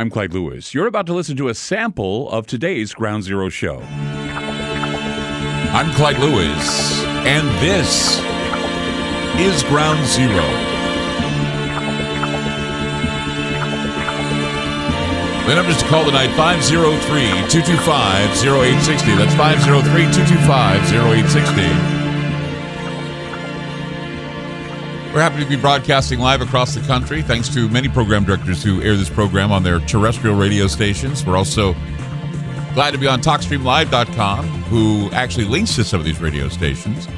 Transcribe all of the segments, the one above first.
I'm Clyde Lewis. You're about to listen to a sample of today's Ground Zero show. I'm Clyde Lewis, and this is Ground Zero. The numbers to call tonight 503 225 0860. That's 503 225 0860. We're happy to be broadcasting live across the country. Thanks to many program directors who air this program on their terrestrial radio stations. We're also glad to be on TalkStreamLive.com, who actually links to some of these radio stations.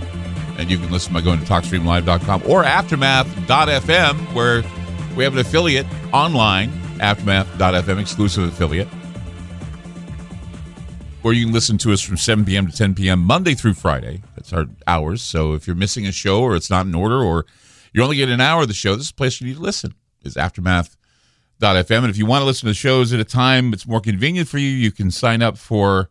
And you can listen by going to TalkStreamLive.com or Aftermath.fm, where we have an affiliate online, Aftermath.fm, exclusive affiliate, where you can listen to us from 7 p.m. to 10 p.m. Monday through Friday. That's our hours. So if you're missing a show or it's not in order or you only get an hour of the show. This is a place you need to listen. Is aftermath.fm. And if you want to listen to shows at a time it's more convenient for you, you can sign up for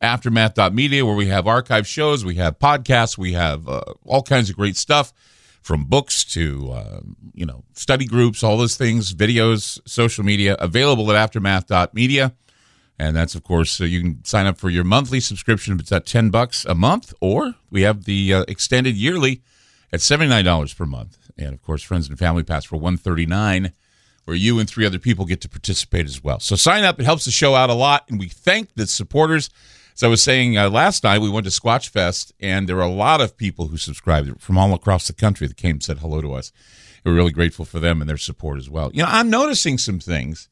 aftermath.media where we have archive shows, we have podcasts, we have uh, all kinds of great stuff from books to uh, you know study groups, all those things, videos, social media available at aftermath.media. And that's of course uh, you can sign up for your monthly subscription. It's at ten bucks a month, or we have the uh, extended yearly at $79 per month. And of course, Friends and Family Pass for 139, where you and three other people get to participate as well. So sign up. It helps the show out a lot. And we thank the supporters. As I was saying uh, last night, we went to Squatch Fest, and there were a lot of people who subscribed from all across the country that came and said hello to us. We're really grateful for them and their support as well. You know, I'm noticing some things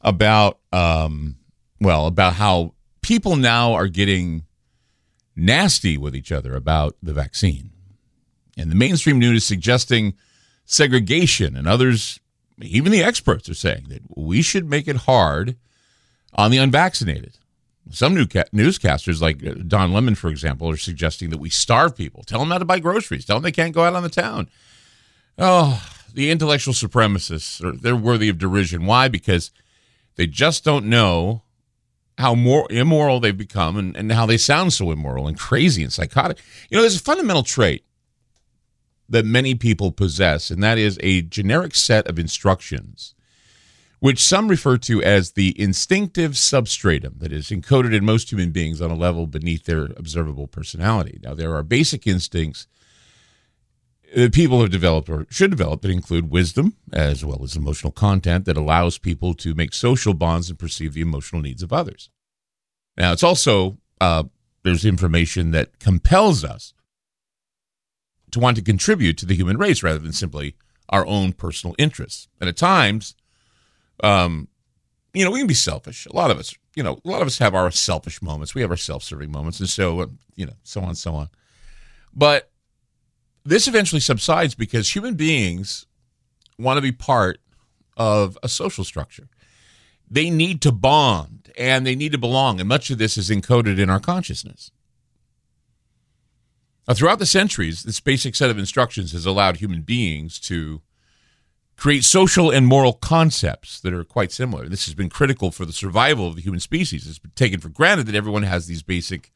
about, um, well, about how people now are getting nasty with each other about the vaccine. And the mainstream news is suggesting segregation, and others, even the experts, are saying that we should make it hard on the unvaccinated. Some new ca- newscasters, like uh, Don Lemon, for example, are suggesting that we starve people. Tell them not to buy groceries. Tell them they can't go out on the town. Oh, the intellectual supremacists, are, they're worthy of derision. Why? Because they just don't know how more immoral they've become and, and how they sound so immoral and crazy and psychotic. You know, there's a fundamental trait that many people possess, and that is a generic set of instructions, which some refer to as the instinctive substratum that is encoded in most human beings on a level beneath their observable personality. Now, there are basic instincts that people have developed or should develop that include wisdom as well as emotional content that allows people to make social bonds and perceive the emotional needs of others. Now, it's also, uh, there's information that compels us to want to contribute to the human race rather than simply our own personal interests. And at times, um, you know, we can be selfish. A lot of us, you know, a lot of us have our selfish moments. We have our self-serving moments, and so uh, you know, so on, so on. But this eventually subsides because human beings want to be part of a social structure. They need to bond and they need to belong, and much of this is encoded in our consciousness. Now, throughout the centuries, this basic set of instructions has allowed human beings to create social and moral concepts that are quite similar. This has been critical for the survival of the human species. It's been taken for granted that everyone has these basic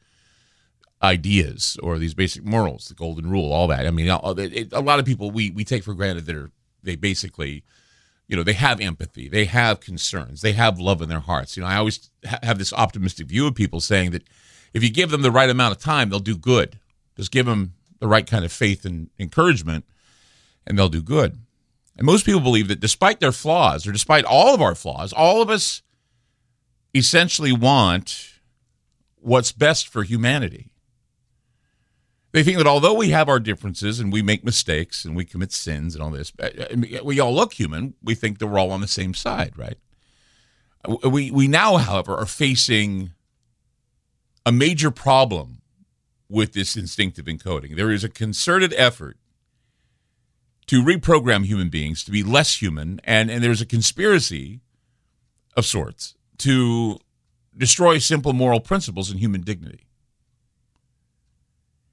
ideas or these basic morals, the golden rule, all that. I mean, uh, a lot of people we we take for granted that are they basically, you know, they have empathy, they have concerns, they have love in their hearts. You know, I always have this optimistic view of people saying that if you give them the right amount of time, they'll do good. Just give them the right kind of faith and encouragement, and they'll do good. And most people believe that despite their flaws, or despite all of our flaws, all of us essentially want what's best for humanity. They think that although we have our differences and we make mistakes and we commit sins and all this, uh, uh, we all look human. We think that we're all on the same side, right? We, we now, however, are facing a major problem with this instinctive encoding. There is a concerted effort to reprogram human beings to be less human, and, and there's a conspiracy of sorts to destroy simple moral principles and human dignity.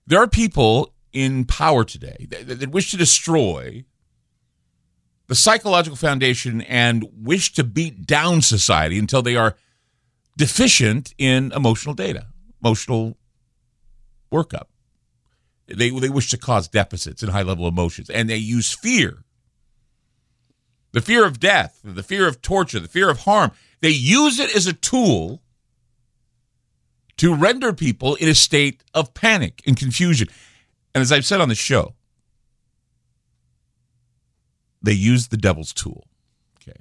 There are people in power today that, that wish to destroy the psychological foundation and wish to beat down society until they are deficient in emotional data, emotional workup. They, they wish to cause deficits in high level emotions, and they use fear the fear of death, the fear of torture, the fear of harm. They use it as a tool to render people in a state of panic and confusion. And as I've said on the show, they use the devil's tool. Okay.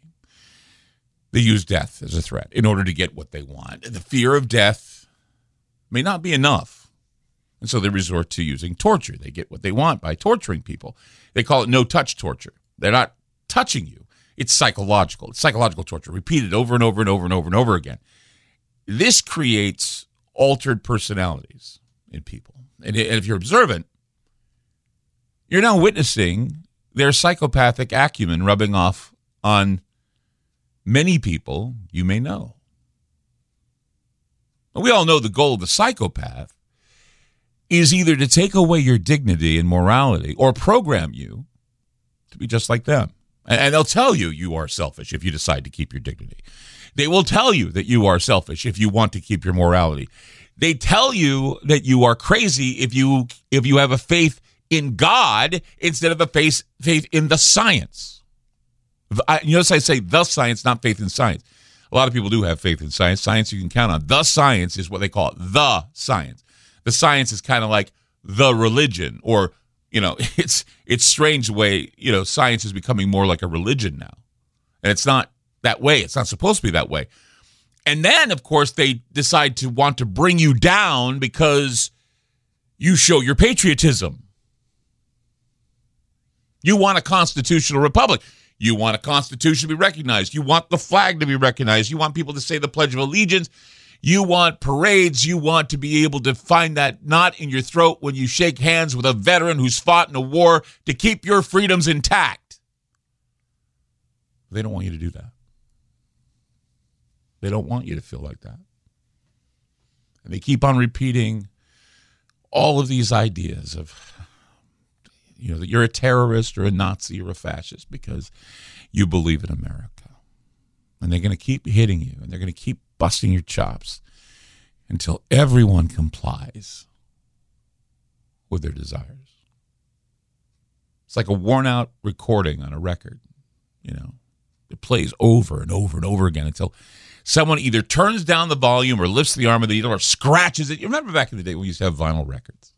They use death as a threat in order to get what they want. The fear of death may not be enough. And so they resort to using torture. They get what they want by torturing people. They call it no touch torture. They're not touching you. It's psychological. It's psychological torture, repeated over and over and over and over and over again. This creates altered personalities in people. And if you're observant, you're now witnessing their psychopathic acumen rubbing off on many people you may know. We all know the goal of the psychopath is either to take away your dignity and morality or program you to be just like them. And they'll tell you you are selfish if you decide to keep your dignity. They will tell you that you are selfish if you want to keep your morality. They tell you that you are crazy if you if you have a faith in God instead of a faith faith in the science. I, you notice I say the science, not faith in science. A lot of people do have faith in science. Science you can count on. The science is what they call it. The science. The science is kind of like the religion, or you know, it's it's strange way you know science is becoming more like a religion now, and it's not that way. It's not supposed to be that way. And then, of course, they decide to want to bring you down because you show your patriotism. You want a constitutional republic. You want a constitution to be recognized. You want the flag to be recognized. You want people to say the Pledge of Allegiance. You want parades. You want to be able to find that knot in your throat when you shake hands with a veteran who's fought in a war to keep your freedoms intact. They don't want you to do that. They don't want you to feel like that. And they keep on repeating all of these ideas of, you know, that you're a terrorist or a Nazi or a fascist because you believe in America. And they're going to keep hitting you and they're going to keep busting your chops until everyone complies with their desires. It's like a worn out recording on a record, you know. It plays over and over and over again until someone either turns down the volume or lifts the arm of the needle or scratches it. You remember back in the day when we used to have vinyl records.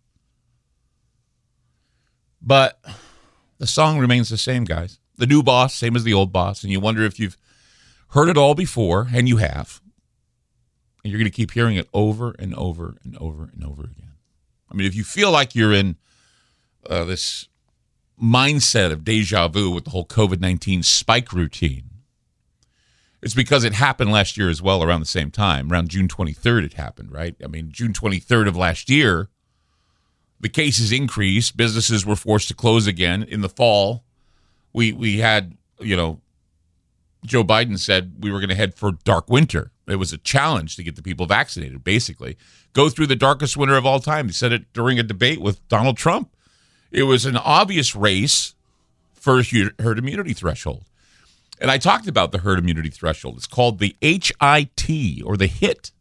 But the song remains the same, guys. The new boss, same as the old boss. And you wonder if you've heard it all before, and you have. And you're going to keep hearing it over and over and over and over again. I mean, if you feel like you're in uh, this mindset of deja vu with the whole COVID 19 spike routine, it's because it happened last year as well around the same time. Around June 23rd, it happened, right? I mean, June 23rd of last year, the cases increased. Businesses were forced to close again. In the fall, we, we had, you know, Joe Biden said we were going to head for dark winter. It was a challenge to get the people vaccinated, basically. Go through the darkest winter of all time. He said it during a debate with Donald Trump. It was an obvious race for herd immunity threshold. And I talked about the herd immunity threshold. It's called the HIT or the HIT.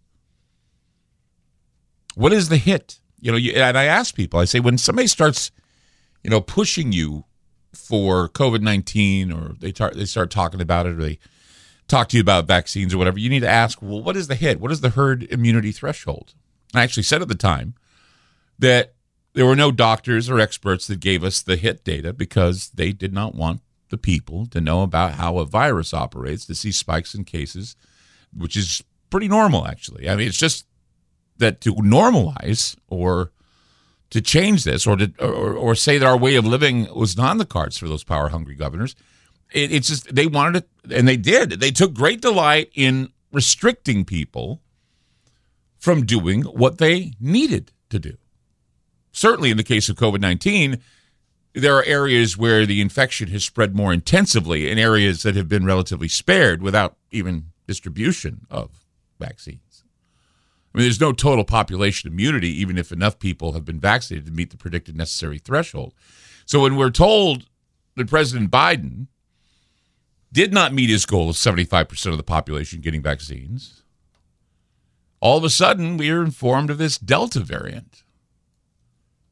What is the HIT? You know, you, and I ask people, I say, when somebody starts, you know, pushing you for COVID 19 or they, tar- they start talking about it or they talk to you about vaccines or whatever, you need to ask, well, what is the HIT? What is the herd immunity threshold? I actually said at the time that there were no doctors or experts that gave us the HIT data because they did not want the people to know about how a virus operates, to see spikes in cases, which is pretty normal, actually. I mean, it's just that to normalize or to change this or to or, or say that our way of living was not on the cards for those power hungry governors. It, it's just they wanted it, and they did. They took great delight in restricting people from doing what they needed to do. Certainly, in the case of COVID 19, there are areas where the infection has spread more intensively in areas that have been relatively spared without even distribution of vaccines. I mean, there's no total population immunity, even if enough people have been vaccinated to meet the predicted necessary threshold. So when we're told that President Biden did not meet his goal of 75% of the population getting vaccines, all of a sudden we are informed of this Delta variant.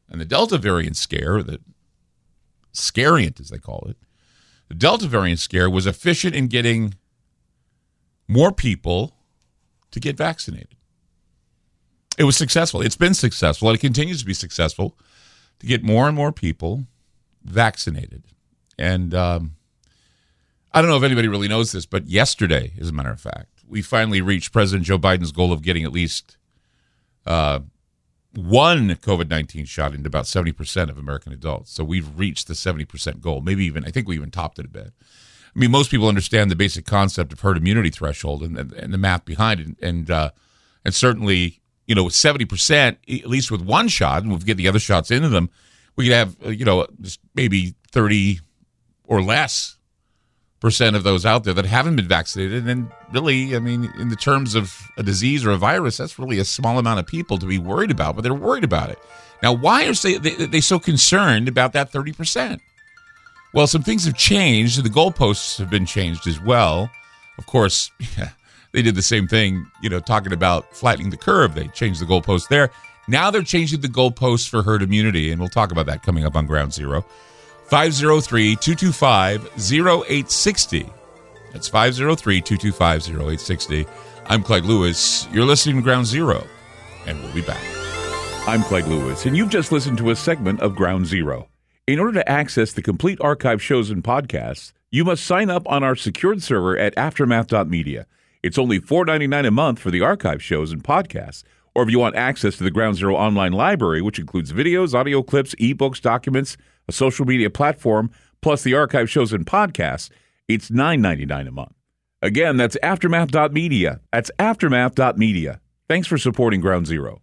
And the Delta variant scare, the scariant, as they call it, The Delta variant scare was efficient in getting more people to get vaccinated. It was successful. It's been successful, and it continues to be successful to get more and more people vaccinated. And um, I don't know if anybody really knows this, but yesterday, as a matter of fact, we finally reached President Joe Biden's goal of getting at least uh, one COVID 19 shot into about 70% of American adults. So we've reached the 70% goal. Maybe even, I think we even topped it a bit. I mean, most people understand the basic concept of herd immunity threshold and, and the math behind it. And, uh, and certainly, you know, with 70%, at least with one shot, and we'll get the other shots into them, we could have, uh, you know, just maybe 30 or less percent of those out there that haven't been vaccinated. And really, I mean, in the terms of a disease or a virus, that's really a small amount of people to be worried about, but they're worried about it. Now, why are they, they, they so concerned about that 30%? Well, some things have changed. The goalposts have been changed as well. Of course, yeah, they did the same thing, you know, talking about flattening the curve. They changed the goalposts there. Now they're changing the goalposts for herd immunity, and we'll talk about that coming up on Ground Zero. 503 225 0860. That's 503 225 0860. I'm Clyde Lewis. You're listening to Ground Zero, and we'll be back. I'm Clyde Lewis, and you've just listened to a segment of Ground Zero. In order to access the complete archive shows and podcasts, you must sign up on our secured server at aftermath.media. It's only $4.99 a month for the archive shows and podcasts. Or if you want access to the Ground Zero online library, which includes videos, audio clips, ebooks, documents, a social media platform, plus the archive shows and podcasts, it's $9.99 a month. Again, that's aftermath.media. That's aftermath.media. Thanks for supporting Ground Zero.